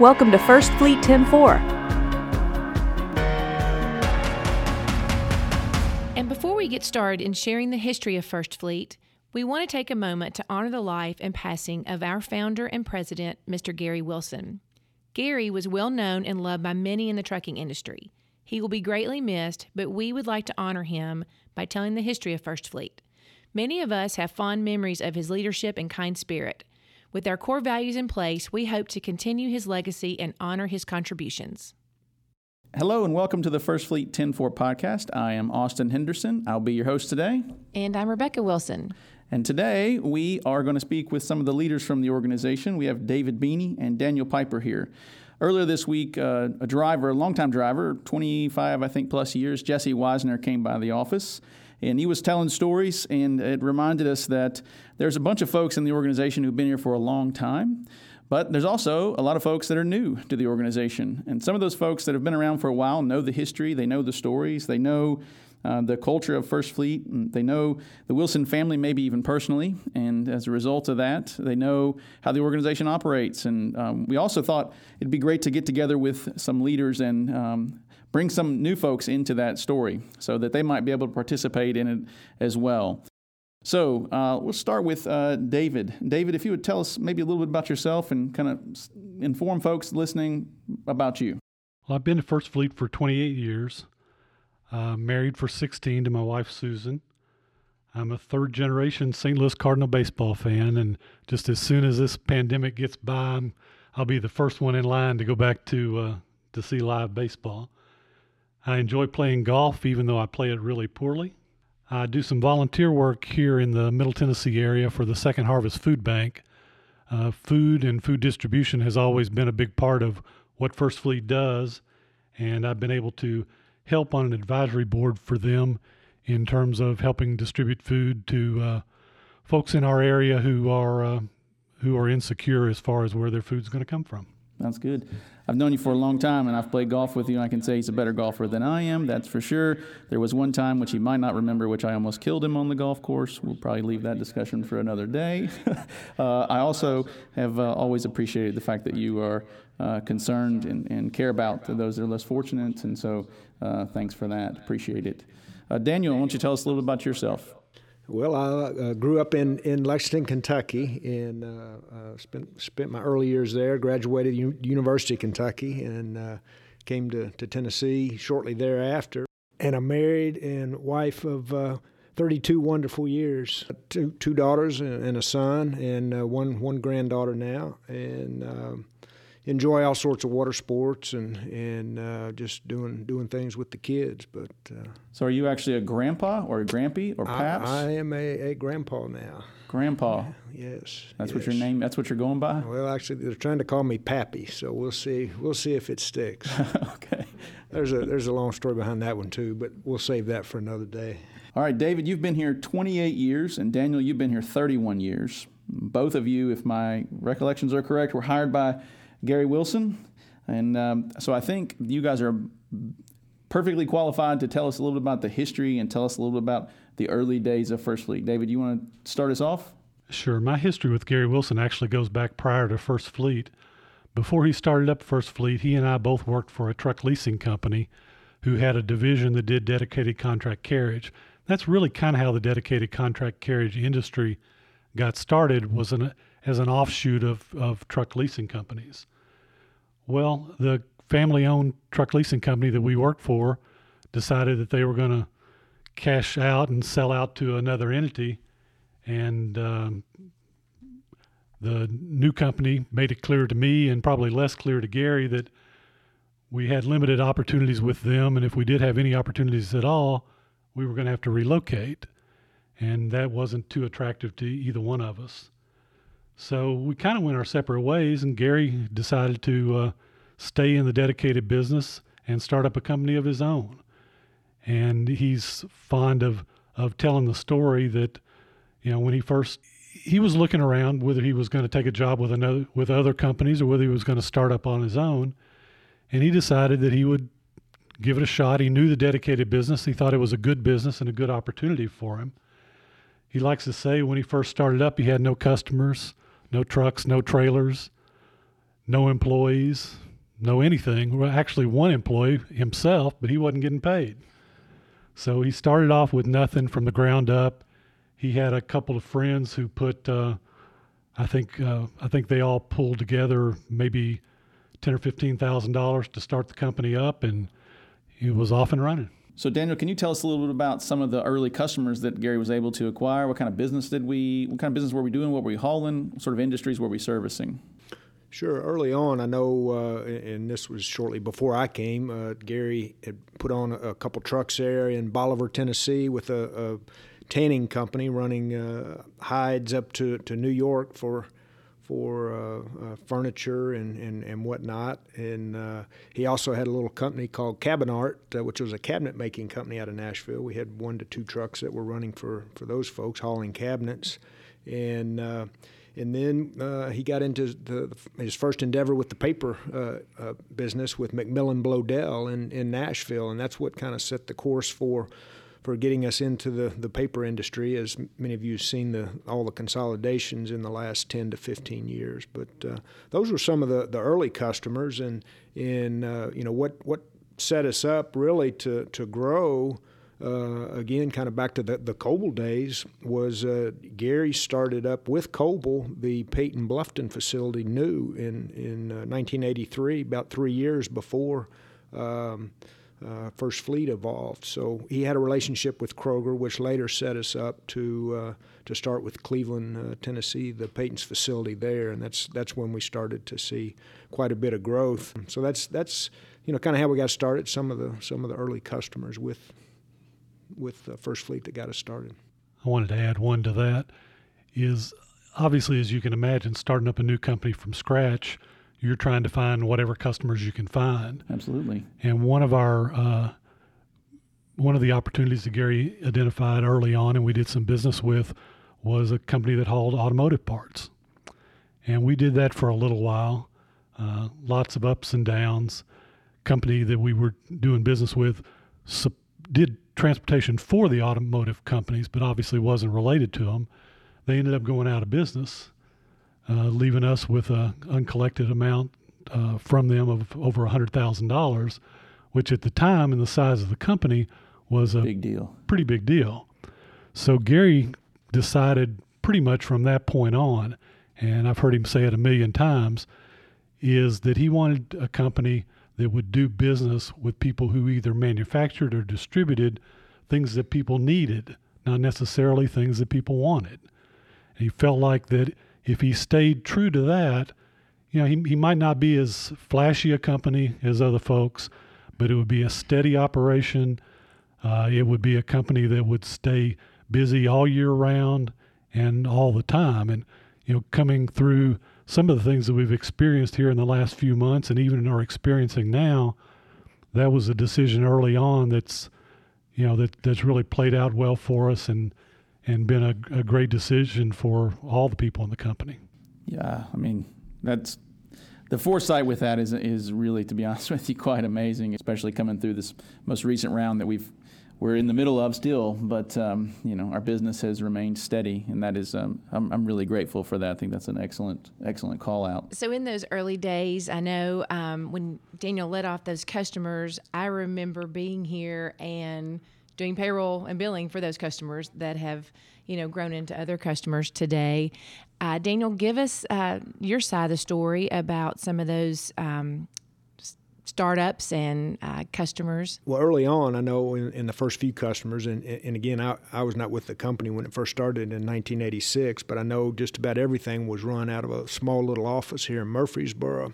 Welcome to First Fleet 104. And before we get started in sharing the history of First Fleet, we want to take a moment to honor the life and passing of our founder and president, Mr. Gary Wilson. Gary was well known and loved by many in the trucking industry. He will be greatly missed, but we would like to honor him by telling the history of First Fleet. Many of us have fond memories of his leadership and kind spirit. With our core values in place, we hope to continue his legacy and honor his contributions. Hello and welcome to the First Fleet 10-4 podcast. I am Austin Henderson. I'll be your host today. And I'm Rebecca Wilson. And today we are going to speak with some of the leaders from the organization. We have David Beanie and Daniel Piper here. Earlier this week, uh, a driver, a longtime driver, 25, I think, plus years, Jesse Wisner, came by the office and he was telling stories, and it reminded us that there's a bunch of folks in the organization who've been here for a long time. But there's also a lot of folks that are new to the organization. And some of those folks that have been around for a while know the history, they know the stories, they know uh, the culture of First Fleet. they know the Wilson family, maybe even personally. And as a result of that, they know how the organization operates. And um, we also thought it'd be great to get together with some leaders and um, bring some new folks into that story so that they might be able to participate in it as well. So uh, we'll start with uh, David. David, if you would tell us maybe a little bit about yourself and kind of inform folks listening about you. Well, I've been at First Fleet for 28 years, uh, married for 16 to my wife, Susan. I'm a third generation St. Louis Cardinal baseball fan, and just as soon as this pandemic gets by, I'll be the first one in line to go back to uh, to see live baseball. I enjoy playing golf, even though I play it really poorly. I do some volunteer work here in the Middle Tennessee area for the Second Harvest Food Bank. Uh, food and food distribution has always been a big part of what First Fleet does, and I've been able to help on an advisory board for them in terms of helping distribute food to uh, folks in our area who are uh, who are insecure as far as where their food's going to come from. That's good. I've known you for a long time, and I've played golf with you. I can say he's a better golfer than I am. That's for sure. There was one time which he might not remember, which I almost killed him on the golf course. We'll probably leave that discussion for another day. uh, I also have uh, always appreciated the fact that you are uh, concerned and, and, care about those that are less fortunate, and so uh, thanks for that. Appreciate it. Uh, Daniel, why don't you tell us a little bit about yourself? Well, I uh, grew up in, in Lexington, Kentucky, and uh, uh, spent spent my early years there. Graduated U- University of Kentucky, and uh, came to, to Tennessee shortly thereafter. And I'm married and wife of uh, 32 wonderful years. Two two daughters and a son, and one one granddaughter now. And um, enjoy all sorts of water sports and and uh, just doing doing things with the kids. But uh, so, are you actually a grandpa or a grampy or paps? I, I am a, a grandpa now. Grandpa. Yes. That's yes. what your name. That's what you're going by. Well, actually, they're trying to call me Pappy, so we'll see. We'll see if it sticks. okay. There's a there's a long story behind that one too, but we'll save that for another day. All right, David, you've been here 28 years, and Daniel, you've been here 31 years. Both of you, if my recollections are correct, were hired by Gary Wilson. And um, so I think you guys are perfectly qualified to tell us a little bit about the history and tell us a little bit about the early days of First Fleet. David, you want to start us off? Sure. My history with Gary Wilson actually goes back prior to First Fleet. Before he started up First Fleet, he and I both worked for a truck leasing company who had a division that did dedicated contract carriage. That's really kind of how the dedicated contract carriage industry got started was an, as an offshoot of, of truck leasing companies. Well, the family owned truck leasing company that we worked for decided that they were going to cash out and sell out to another entity. And um, the new company made it clear to me and probably less clear to Gary that we had limited opportunities with them. And if we did have any opportunities at all, we were going to have to relocate. And that wasn't too attractive to either one of us. So we kind of went our separate ways, and Gary decided to uh, stay in the dedicated business and start up a company of his own. And he's fond of of telling the story that, you know, when he first he was looking around whether he was going to take a job with another with other companies or whether he was going to start up on his own, and he decided that he would give it a shot. He knew the dedicated business. He thought it was a good business and a good opportunity for him. He likes to say when he first started up, he had no customers no trucks, no trailers, no employees, no anything. Well, actually, one employee himself, but he wasn't getting paid. So he started off with nothing from the ground up. He had a couple of friends who put, uh, I think, uh, I think they all pulled together maybe ten or fifteen thousand dollars to start the company up, and he was off and running. So, Daniel, can you tell us a little bit about some of the early customers that Gary was able to acquire? What kind of business did we? What kind of business were we doing? What were we hauling? What sort of industries were we servicing? Sure. Early on, I know, uh, and this was shortly before I came. Uh, Gary had put on a, couple trucks there in Bolivar, Tennessee, with a, a tanning company running uh, hides up to, to New York for for uh, uh, furniture and, and, and whatnot. And uh, he also had a little company called Cabin Art, uh, which was a cabinet making company out of Nashville. We had one to two trucks that were running for, for those folks, hauling cabinets. And uh, and then uh, he got into the, his first endeavor with the paper business with MacMillan Bloedel in, in Nashville, and that's what kind of set the course for for getting us into the, the paper industry. As many of you have seen the, all the consolidations in the last 10 to 15 years. But uh, those were some of the, the early customers, and in uh, you know what what set us up really to to grow. Uh, again, kind of back to the, the Coble days, was uh, Gary started up with Coble the Peyton Bluffton facility new in, in 1983, uh, about three years before um, uh, First Fleet evolved. So he had a relationship with Kroger, which later set us up to uh, to start with Cleveland, uh, Tennessee, the Peyton's facility there, and that's that's when we started to see quite a bit of growth. So that's that's you know kind of how we got started. Some of the some of the early customers with with First Fleet that got us started. I wanted to add one to that is obviously as you can imagine starting up a new company from scratch you're trying to find whatever customers you can find. Absolutely. And one of our uh, one of the opportunities that Gary identified early on, and we did some business with, was a company that hauled automotive parts, and we did that for a little while. Uh, lots of ups and downs. Company that we were doing business with did transportation for the automotive companies, but obviously wasn't related to them. They ended up going out of business uh, leaving us with an uncollected amount uh, from them of over $100,000, which at the time and the size of the company was a big deal. Pretty big deal. So Gary decided pretty much from that point on, and I've heard him say it a million times, is that he wanted a company that would do business with people who either manufactured or distributed things that people needed, not necessarily things that people wanted. And he felt like that if he stayed true to that, you know, he, he might not be as flashy a company as other folks, but it would be a steady operation. Uh, it would be a company that would stay busy all year round and all the time. And, you know, coming through some of the things that we've experienced here in the last few months and even are experiencing now, that was a decision early on that's, you know, that, that's really played out well for us and and been a, a great decision for all the people in the company. Yeah, I mean that's the foresight with that is is really, to be honest with you, quite amazing. Especially coming through this most recent round that we've we're in the middle of still, but um, you know our business has remained steady, and that is um, I'm, I'm really grateful for that. I think that's an excellent excellent call out. So in those early days, I know um, when Daniel led off those customers, I remember being here and doing payroll and billing for those customers that have you know grown into other customers today. Uh, Daniel, give us uh, your side of the story about some of those um, startups and uh, customers? Well, early on, I know in, in, the first few customers, and, and again, I, I was not with the company when it first started in 1986, but I know just about everything was run out of a small little office here in Murfreesboro.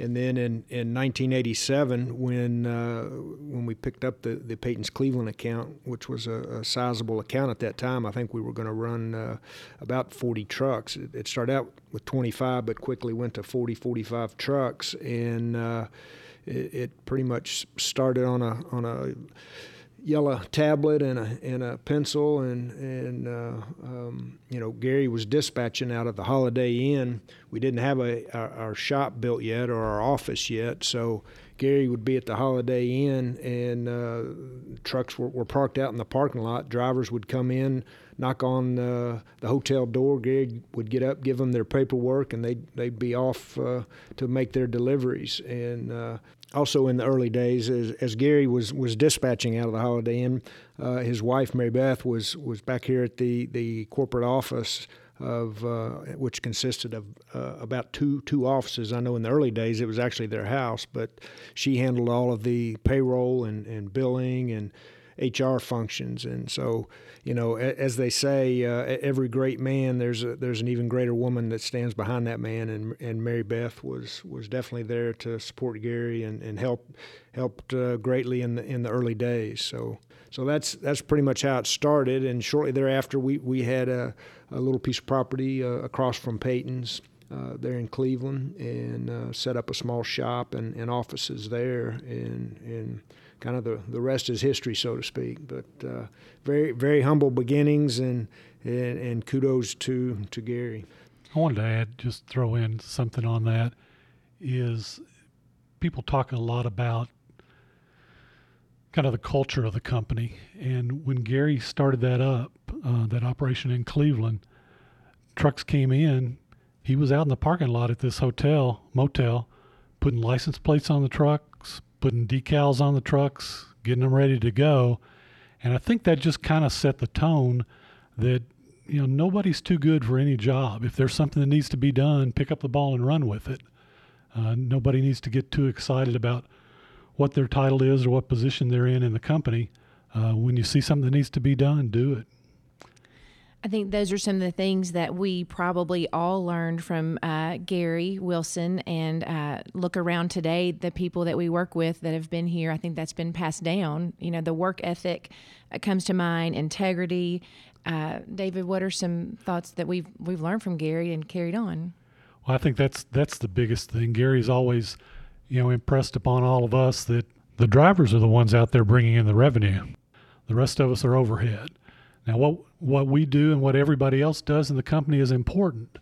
And then in, in 1987, when uh, when we picked up the, the Peyton's Cleveland account, which was a, a sizable account at that time, I think we were going to run uh, about 40 trucks. It, it, started out with 25, but quickly went to 40, 45 trucks, and uh, it, it pretty much started on a on a yellow tablet and a and a pencil and and uh, um, you know Gary was dispatching out of the Holiday Inn. We didn't have a our, our, shop built yet or our office yet, so Gary would be at the Holiday Inn, and uh, trucks were, were, parked out in the parking lot. Drivers would come in, knock on uh, the hotel door. Gary would get up, give them their paperwork, and they'd, they'd be off uh, to make their deliveries. And uh, also in the early days, as, as, Gary was, was dispatching out of the Holiday Inn, uh, his wife Mary Beth was was back here at the the corporate office of uh, which consisted of uh, about two two offices. I know in the early days it was actually their house, but she handled all of the payroll and, and billing and HR functions. And so, you know, as they say, uh, every great man there's a, there's an even greater woman that stands behind that man. And and Mary Beth was was definitely there to support Gary and, and help helped uh, greatly in the in the early days. So so that's that's pretty much how it started. And shortly thereafter, we we had a, a little piece of property uh, across from Peyton's. Uh, there in Cleveland and uh, set up a small shop and, and offices there and and kind of the, the rest is history so to speak but uh, very very humble beginnings and, and and kudos to to Gary I wanted to add just throw in something on that is people talk a lot about kind of the culture of the company. And when Gary started that up, uh, that operation in Cleveland, trucks came in. He was out in the parking lot at this hotel, motel, putting license plates on the trucks, putting decals on the trucks, getting them ready to go. And I think that just kind of set the tone that you know nobody's too good for any job. If there's something that needs to be done, pick up the ball and run with it. Uh, nobody needs to get too excited about what their title is or what position they're in in the company. Uh, when you see something that needs to be done, do it. I think those are some of the things that we probably all learned from uh, Gary Wilson and uh, look around today, the people that we work with that have been here. I think that's been passed down. You know, the work ethic uh, comes to mind, integrity. Uh, David, what are some thoughts that we've we've learned from Gary and carried on? Well, I think that's that's the biggest thing. Gary's always you know, impressed upon all of us that the drivers are the ones out there bringing in the revenue. The rest of us are overhead. Now, what what we do and what everybody else does in the company is important,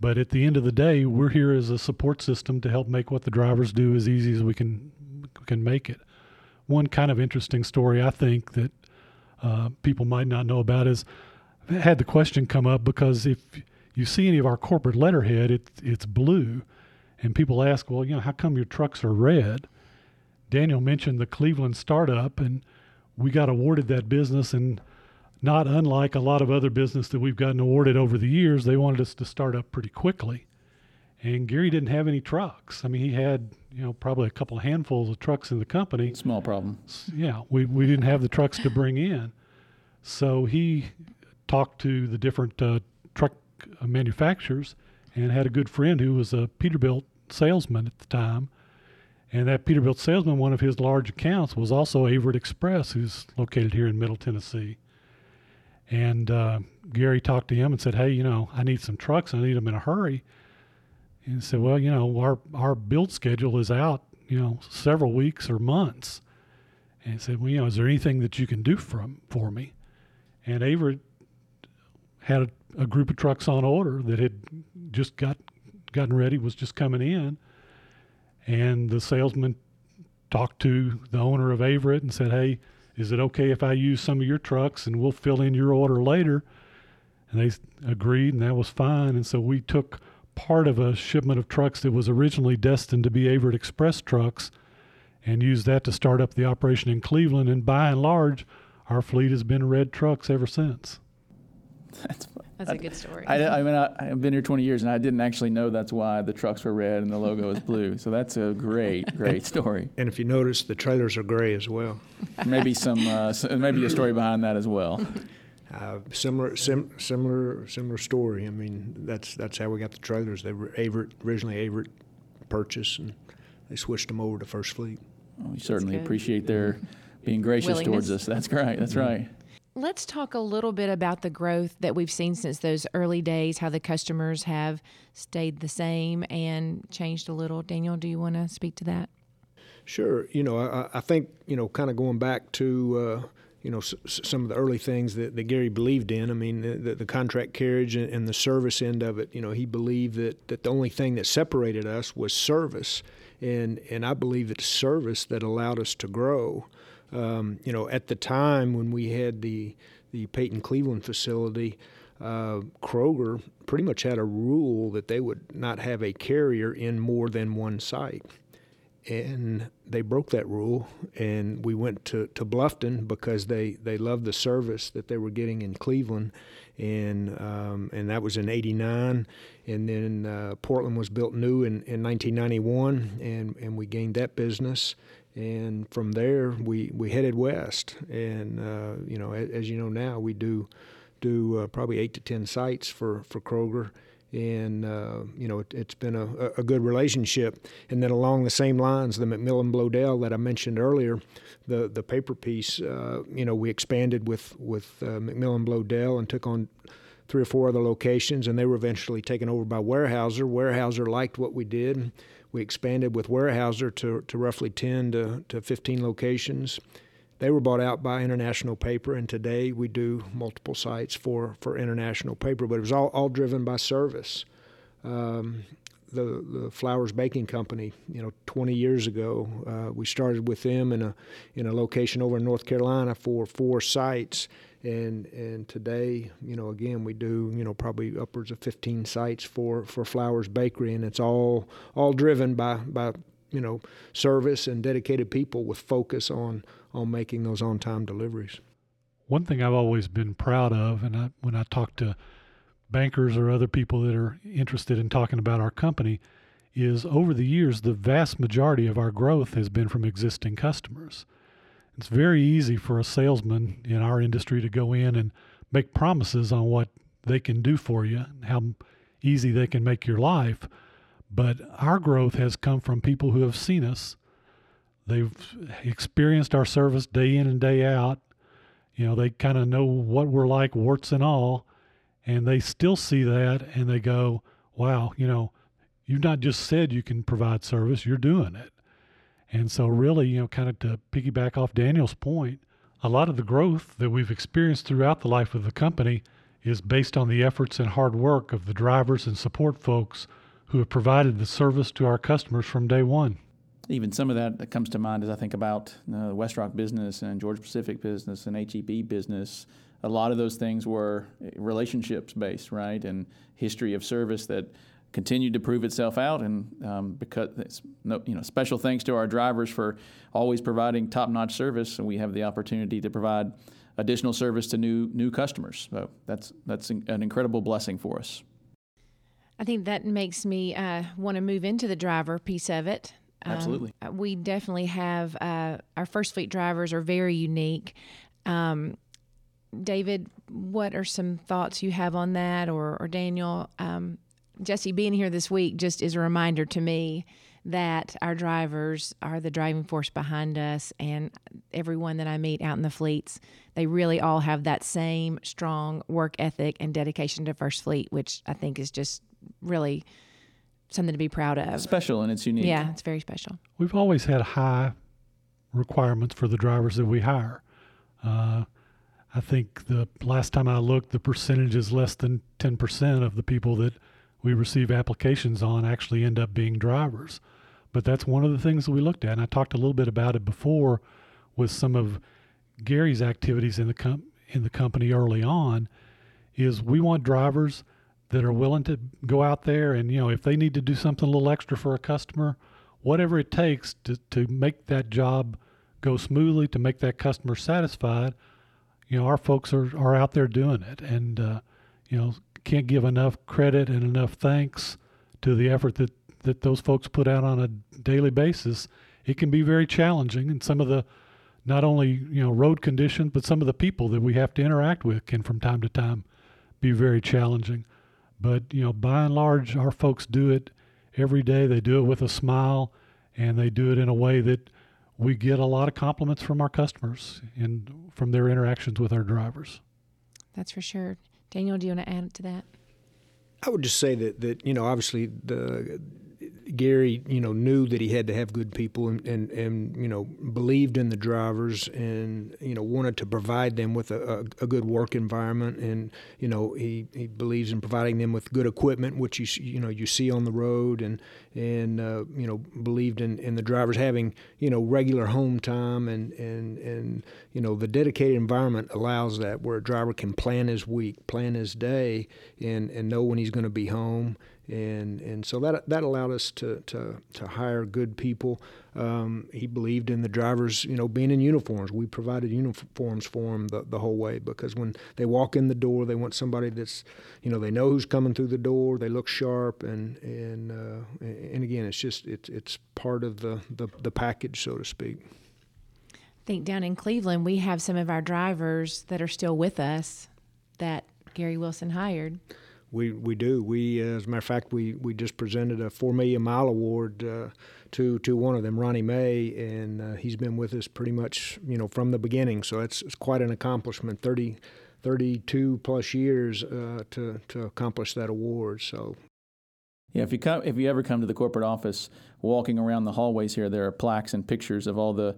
but at the end of the day, we're here as a support system to help make what the drivers do as easy as we can can make it. One kind of interesting story I think that uh, people might not know about is I've had the question come up because if you see any of our corporate letterhead, it, it's blue and people ask, well, you know, how come your trucks are red? Daniel mentioned the Cleveland startup, and we got awarded that business. And not unlike a lot of other business that we've gotten awarded over the years, they wanted us to start up pretty quickly. And Gary didn't have any trucks. I mean, he had, you know, probably a couple handfuls of trucks in the company. Small problem. Yeah, we, we didn't have the trucks to bring in. So he talked to the different uh, truck manufacturers and had a good friend who was a Peterbilt salesman at the time. And that Peterbilt salesman, one of his large accounts, was also Averitt Express, who's located here in Middle Tennessee. And uh, Gary talked to him and said, "Hey, you know, I need some trucks. I need them in a hurry." And he said, "Well, you know, our our build schedule is out, you know, several weeks or months." And he said, "Well, you know, is there anything that you can do from for me?" And Averitt had a, a group of trucks on order that had just got gotten ready, was just coming in, and the salesman talked to the owner of Averitt and said, "Hey, is it okay if I use some of your trucks and we'll fill in your order later?" And they agreed, and that was fine. And so we took part of a shipment of trucks that was originally destined to be Averitt Express trucks and used that to start up the operation in Cleveland. And by and large, our fleet has been red trucks ever since. That's that's a good story. I, I mean, I, have been here 20 years, and I didn't actually know that's why the trucks were red and the logo is blue. So that's a great, great story. And if you notice, the trailers are gray as well. maybe some, uh, maybe a story behind that as well. Uh, similar, sim, similar, similar story. I mean, that's that's how we got the trailers. They were Averitt originally Averitt purchase, and they switched them over to First Fleet. Well, we certainly appreciate their being gracious towards us. That's right. That's mm-hmm. right. Let's talk a little bit about the growth that we've seen since those early days, how the customers have stayed the same and changed a little. Daniel, do you want to speak to that? Sure. You know, I, I think, you know, kind of going back to, uh, you know, s- some of the early things that, that Gary believed in. I mean, the, the contract carriage and, and, the service end of it, you know, he believed that, that the only thing that separated us was service and and I believe it's service that allowed us to grow. Um, you know, at the time when we had the the Peyton Cleveland facility, uh, Kroger pretty much had a rule that they would not have a carrier in more than one site. And they broke that rule, and we went to, to Bluffton because they, they loved the service that they were getting in Cleveland, and um, and that was in '89. And then uh, Portland was built new in, in 1991, and, and we gained that business. And from there, we, we headed west. And uh, you know, as, as you know now, we do do uh, probably eight to ten sites for for Kroger, and uh, you know it, has been a, a, good relationship. And then along the same lines, the MacMillan Bloedel that I mentioned earlier, the the paper piece, uh, you know, we expanded with with uh, MacMillan Bloedel and took on three or four other locations, and they were eventually taken over by Weyerhaeuser. Weyerhaeuser liked what we did. We expanded with Weyerhaeuser to, to roughly 10 to, to 15 locations they were bought out by International Paper, and today we do multiple sites for, for International Paper, but it was all, all driven by service. Um, the, the Flowers Baking Company, you know, 20 years ago, uh, we started with them in a in a location over in North Carolina for four sites, and and today, you know, again we do you know probably upwards of 15 sites for for Flowers Bakery, and it's all all driven by by you know service and dedicated people with focus on on making those on time deliveries. One thing I've always been proud of, and I, when I talk to bankers or other people that are interested in talking about our company, is over the years, the vast majority of our growth has been from existing customers. It's very easy for a salesman in our industry to go in and make promises on what they can do for you, how easy they can make your life. But our growth has come from people who have seen us They've experienced our service day in and day out. You know, they kind of know what we're like, warts and all, and they still see that and they go, wow, you know, you've not just said you can provide service, you're doing it. And so, really, you know, kind of to piggyback off Daniel's point, a lot of the growth that we've experienced throughout the life of the company is based on the efforts and hard work of the drivers and support folks who have provided the service to our customers from day one even some of that that comes to mind as I think about uh, the West Rock business and Georgia Pacific business and HEB business. A lot of those things were relationships based, right, and history of service that continued to prove itself out. And um, because it's no, you know, special thanks to our drivers for always providing top notch service, and we have the opportunity to provide additional service to new new customers. So that's that's an incredible blessing for us. I think that makes me uh, want to move into the driver piece of it. Absolutely. Um, we definitely have uh, our first fleet drivers are very unique. Um, David, what are some thoughts you have on that, or, or Daniel? Um, Jesse being here this week just is a reminder to me that our drivers are the driving force behind us, and everyone that I meet out in the fleets, they really all have that same strong work ethic and dedication to First Fleet, which I think is just really something to be proud of. Special and it's unique. Yeah, it's very special. We've always had high requirements for the drivers that we hire. Uh, I think the last time I looked, the percentage is less than 10% of the people that we receive applications on actually end up being drivers. But that's one of the things that we looked at. And I talked a little bit about it before with some of Gary's activities in the com- in the company early on is we want drivers – that are willing to go out there and you know if they need to do something a little extra for a customer whatever it takes to, to make that job go smoothly to make that customer satisfied you know our folks are, are out there doing it and uh, you know can't give enough credit and enough thanks to the effort that that those folks put out on a daily basis it can be very challenging and some of the not only you know road conditions but some of the people that we have to interact with can from time to time be very challenging but, you know, by and large, our folks do it every day. They do it with a smile and they do it in a way that we get a lot of compliments from our customers and from their interactions with our drivers. That's for sure. Daniel, do you want to add to that? I would just say that, that you know, obviously the Gary, you know, knew that he had to have good people and, and, and you know believed in the drivers and you know wanted to provide them with a, a, a, good work environment. And you know he, he believes in providing them with good equipment, which you you know you see on the road and and uh, you know believed in, in the drivers having you know regular home time and and and you know the dedicated environment allows that where a driver can plan his week, plan his day, and and know when he's going to be home and and so that that allowed us to to, to hire good people. Um, he believed in the drivers, you know, being in uniforms. We provided uniforms for them the, the whole way because when they walk in the door, they want somebody that's, you know, they know who's coming through the door. They look sharp, and and uh, and again, it's just it's it's part of the, the the package, so to speak. I think down in Cleveland, we have some of our drivers that are still with us that Gary Wilson hired. We we do. We, uh, as a matter of fact, we, we just presented a four million mile award uh, to to one of them, Ronnie May, and uh, he's been with us pretty much you know from the beginning. So it's, it's quite an accomplishment. 30, 32 plus years uh, to to accomplish that award. So. Yeah, if you come, if you ever come to the corporate office, walking around the hallways here, there are plaques and pictures of all the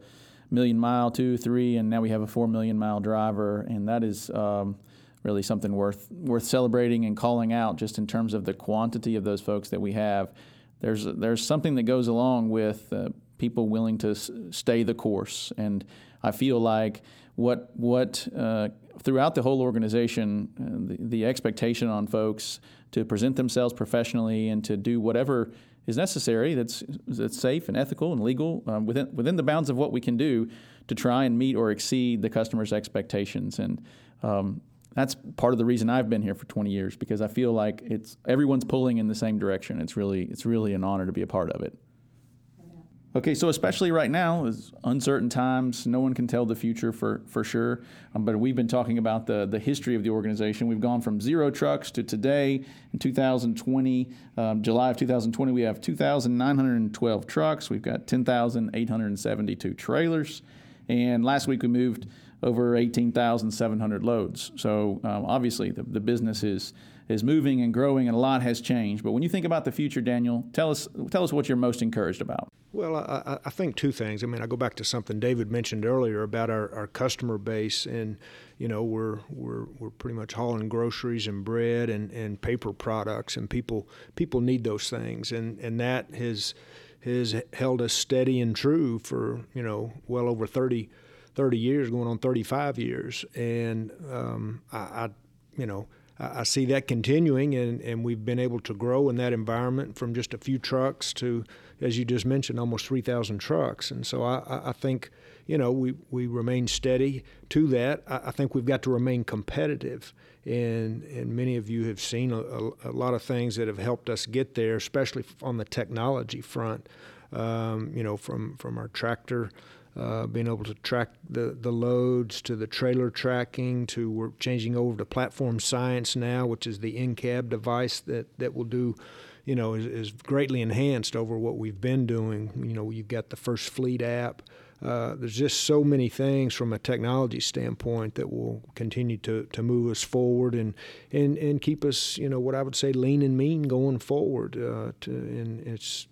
million mile, two, three, and now we have a four million mile driver, and that is um, really something worth worth celebrating and calling out just in terms of the quantity of those folks that we have. There's there's something that goes along with uh, people willing to s- stay the course, and I feel like what what uh, throughout the whole organization, uh, the, the expectation on folks to present themselves professionally and to do whatever is necessary that's that's safe and ethical and legal um, within within the bounds of what we can do to try and meet or exceed the customer's expectations and um, that's part of the reason I've been here for 20 years because I feel like it's everyone's pulling in the same direction. It's really it's really an honor to be a part of it. Okay, so especially right now is uncertain times. No one can tell the future for for sure. Um, but we've been talking about the the history of the organization. We've gone from zero trucks to today in 2020, um, July of 2020, we have 2,912 trucks. We've got 10,872 trailers, and last week we moved over 18,700 loads. So um, obviously the, the business is is moving and growing, and a lot has changed. But when you think about the future, Daniel, tell us tell us what you're most encouraged about. Well, I, I think two things. I mean, I go back to something David mentioned earlier about our, our customer base, and you know, we're we're we're pretty much hauling groceries and bread and, and paper products, and people people need those things, and and that has has held us steady and true for you know well over thirty 30 years, going on 35 years, and um, I, I, you know, I, I see that continuing, and, and we've been able to grow in that environment from just a few trucks to, as you just mentioned, almost 3,000 trucks, and so I, I think, you know, we, we remain steady to that. I, I think we've got to remain competitive, and and many of you have seen a, a, a lot of things that have helped us get there, especially on the technology front. Um, you know, from from our tractor uh, being able to track the, the loads to the trailer tracking to we're changing over to platform science now, which is the in-cab device that, that will do, you know, is, is greatly enhanced over what we've been doing. You know, you've got the First Fleet app. Uh, there's just so many things from a technology standpoint that will continue to, to move us forward and, and, and keep us, you know, what I would say lean and mean going forward. Uh, to, and it's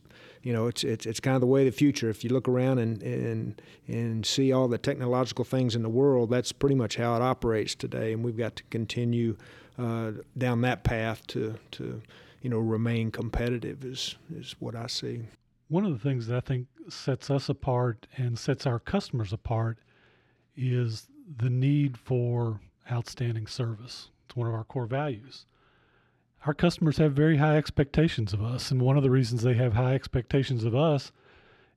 you know, it's, it's, it's kind of the way of the future. If you look around and, and, and see all the technological things in the world, that's pretty much how it operates today. And we've got to continue uh, down that path to, to, you know, remain competitive is, is what I see. One of the things that I think sets us apart and sets our customers apart is the need for outstanding service. It's one of our core values our customers have very high expectations of us. And one of the reasons they have high expectations of us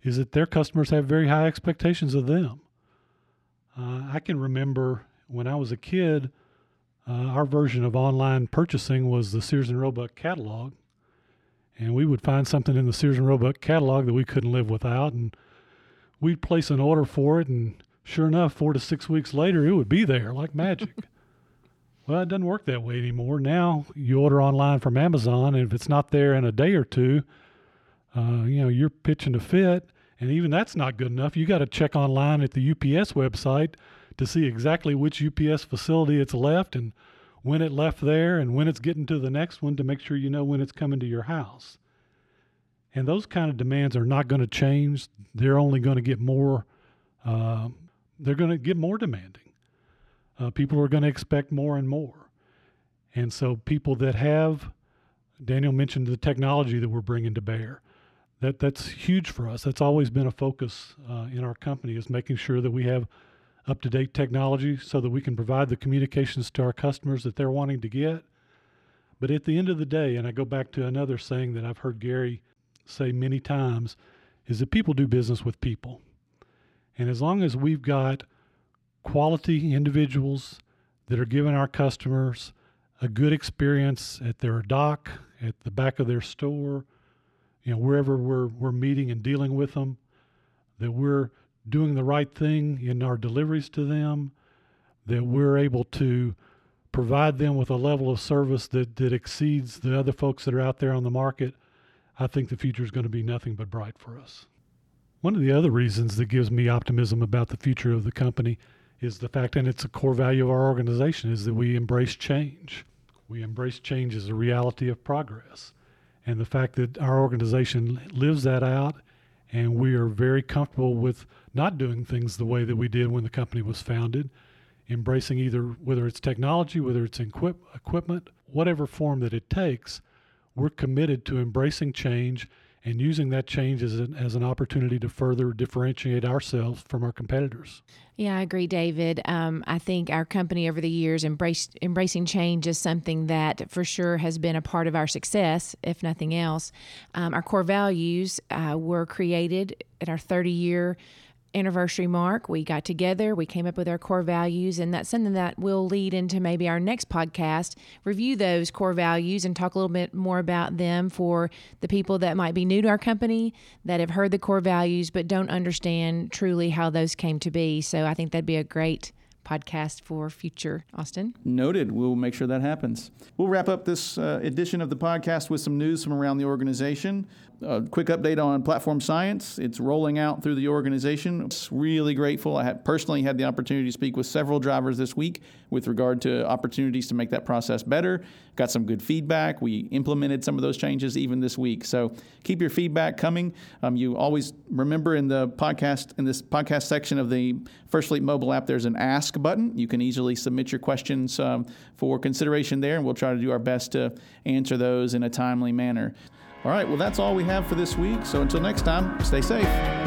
is that their customers have very high expectations of them. Uh, I can remember when I was a kid, uh, our version of online purchasing was the Sears and Roebuck catalog. And we would find something in the Sears and Roebuck catalog that we couldn't live without. And we'd place an order for it. And sure enough, four to six weeks later, it would be there like magic. Well, it doesn't work that way anymore. Now you order online from Amazon, and if it's not there in a day or two, uh, you know you're pitching a fit, and even that's not good enough. You got to check online at the UPS website to see exactly which UPS facility it's left and when it left there and when it's getting to the next one to make sure you know when it's coming to your house. And those kind of demands are not going to change. They're only going to get more. Uh, they're going to get more demanding. Uh, people are going to expect more and more. And so, people that have, Daniel mentioned the technology that we're bringing to bear. That that's huge for us. That's always been a focus uh, in our company is making sure that we have up to date technology so that we can provide the communications to our customers that they're wanting to get. But at the end of the day, and I go back to another saying that I've heard Gary say many times, is that people do business with people. And as long as we've got quality individuals that are giving our customers a good experience at their dock, at the back of their store, you know, wherever we're, we're meeting and dealing with them, that we're doing the right thing in our deliveries to them, that we're able to provide them with a level of service that, that exceeds the other folks that are out there on the market, I think the future is going to be nothing but bright for us. One of the other reasons that gives me optimism about the future of the company is the fact, and it's a core value of our organization, is that we embrace change. We embrace change as a reality of progress. And the fact that our organization lives that out and we are very comfortable with not doing things the way that we did when the company was founded, embracing either whether it's technology, whether it's equip, equipment, whatever form that it takes, we're committed to embracing change and using that change as an, as an opportunity to further differentiate ourselves from our competitors. Yeah, I agree, David. Um, I think our company over the years embraced embracing change is something that for sure has been a part of our success, if nothing else. Um, our core values uh, were created at our 30 year anniversary mark, we got together, we came up with our core values, and that's something that will lead into maybe our next podcast. Review those core values and talk a little bit more about them for the people that might be new to our company that have heard the core values but don't understand truly how those came to be. So I think that'd be a great podcast for future, Austin. Noted. We'll make sure that happens. We'll wrap up this uh, edition of the podcast with some news from around the organization. A quick update on Platform Science. It's rolling out through the organization. It's really grateful. I personally had the opportunity to speak with several drivers this week with regard to opportunities to make that process better. Got some good feedback. We implemented some of those changes even this week. So keep your feedback coming. Um, you always remember in the podcast in this podcast section of the First Fleet mobile app, there's an Ask button. You can easily submit your questions um, for consideration there, and we'll try to do our best to answer those in a timely manner. All right, well, that's all we have for this week. So until next time, stay safe.